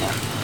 Yeah.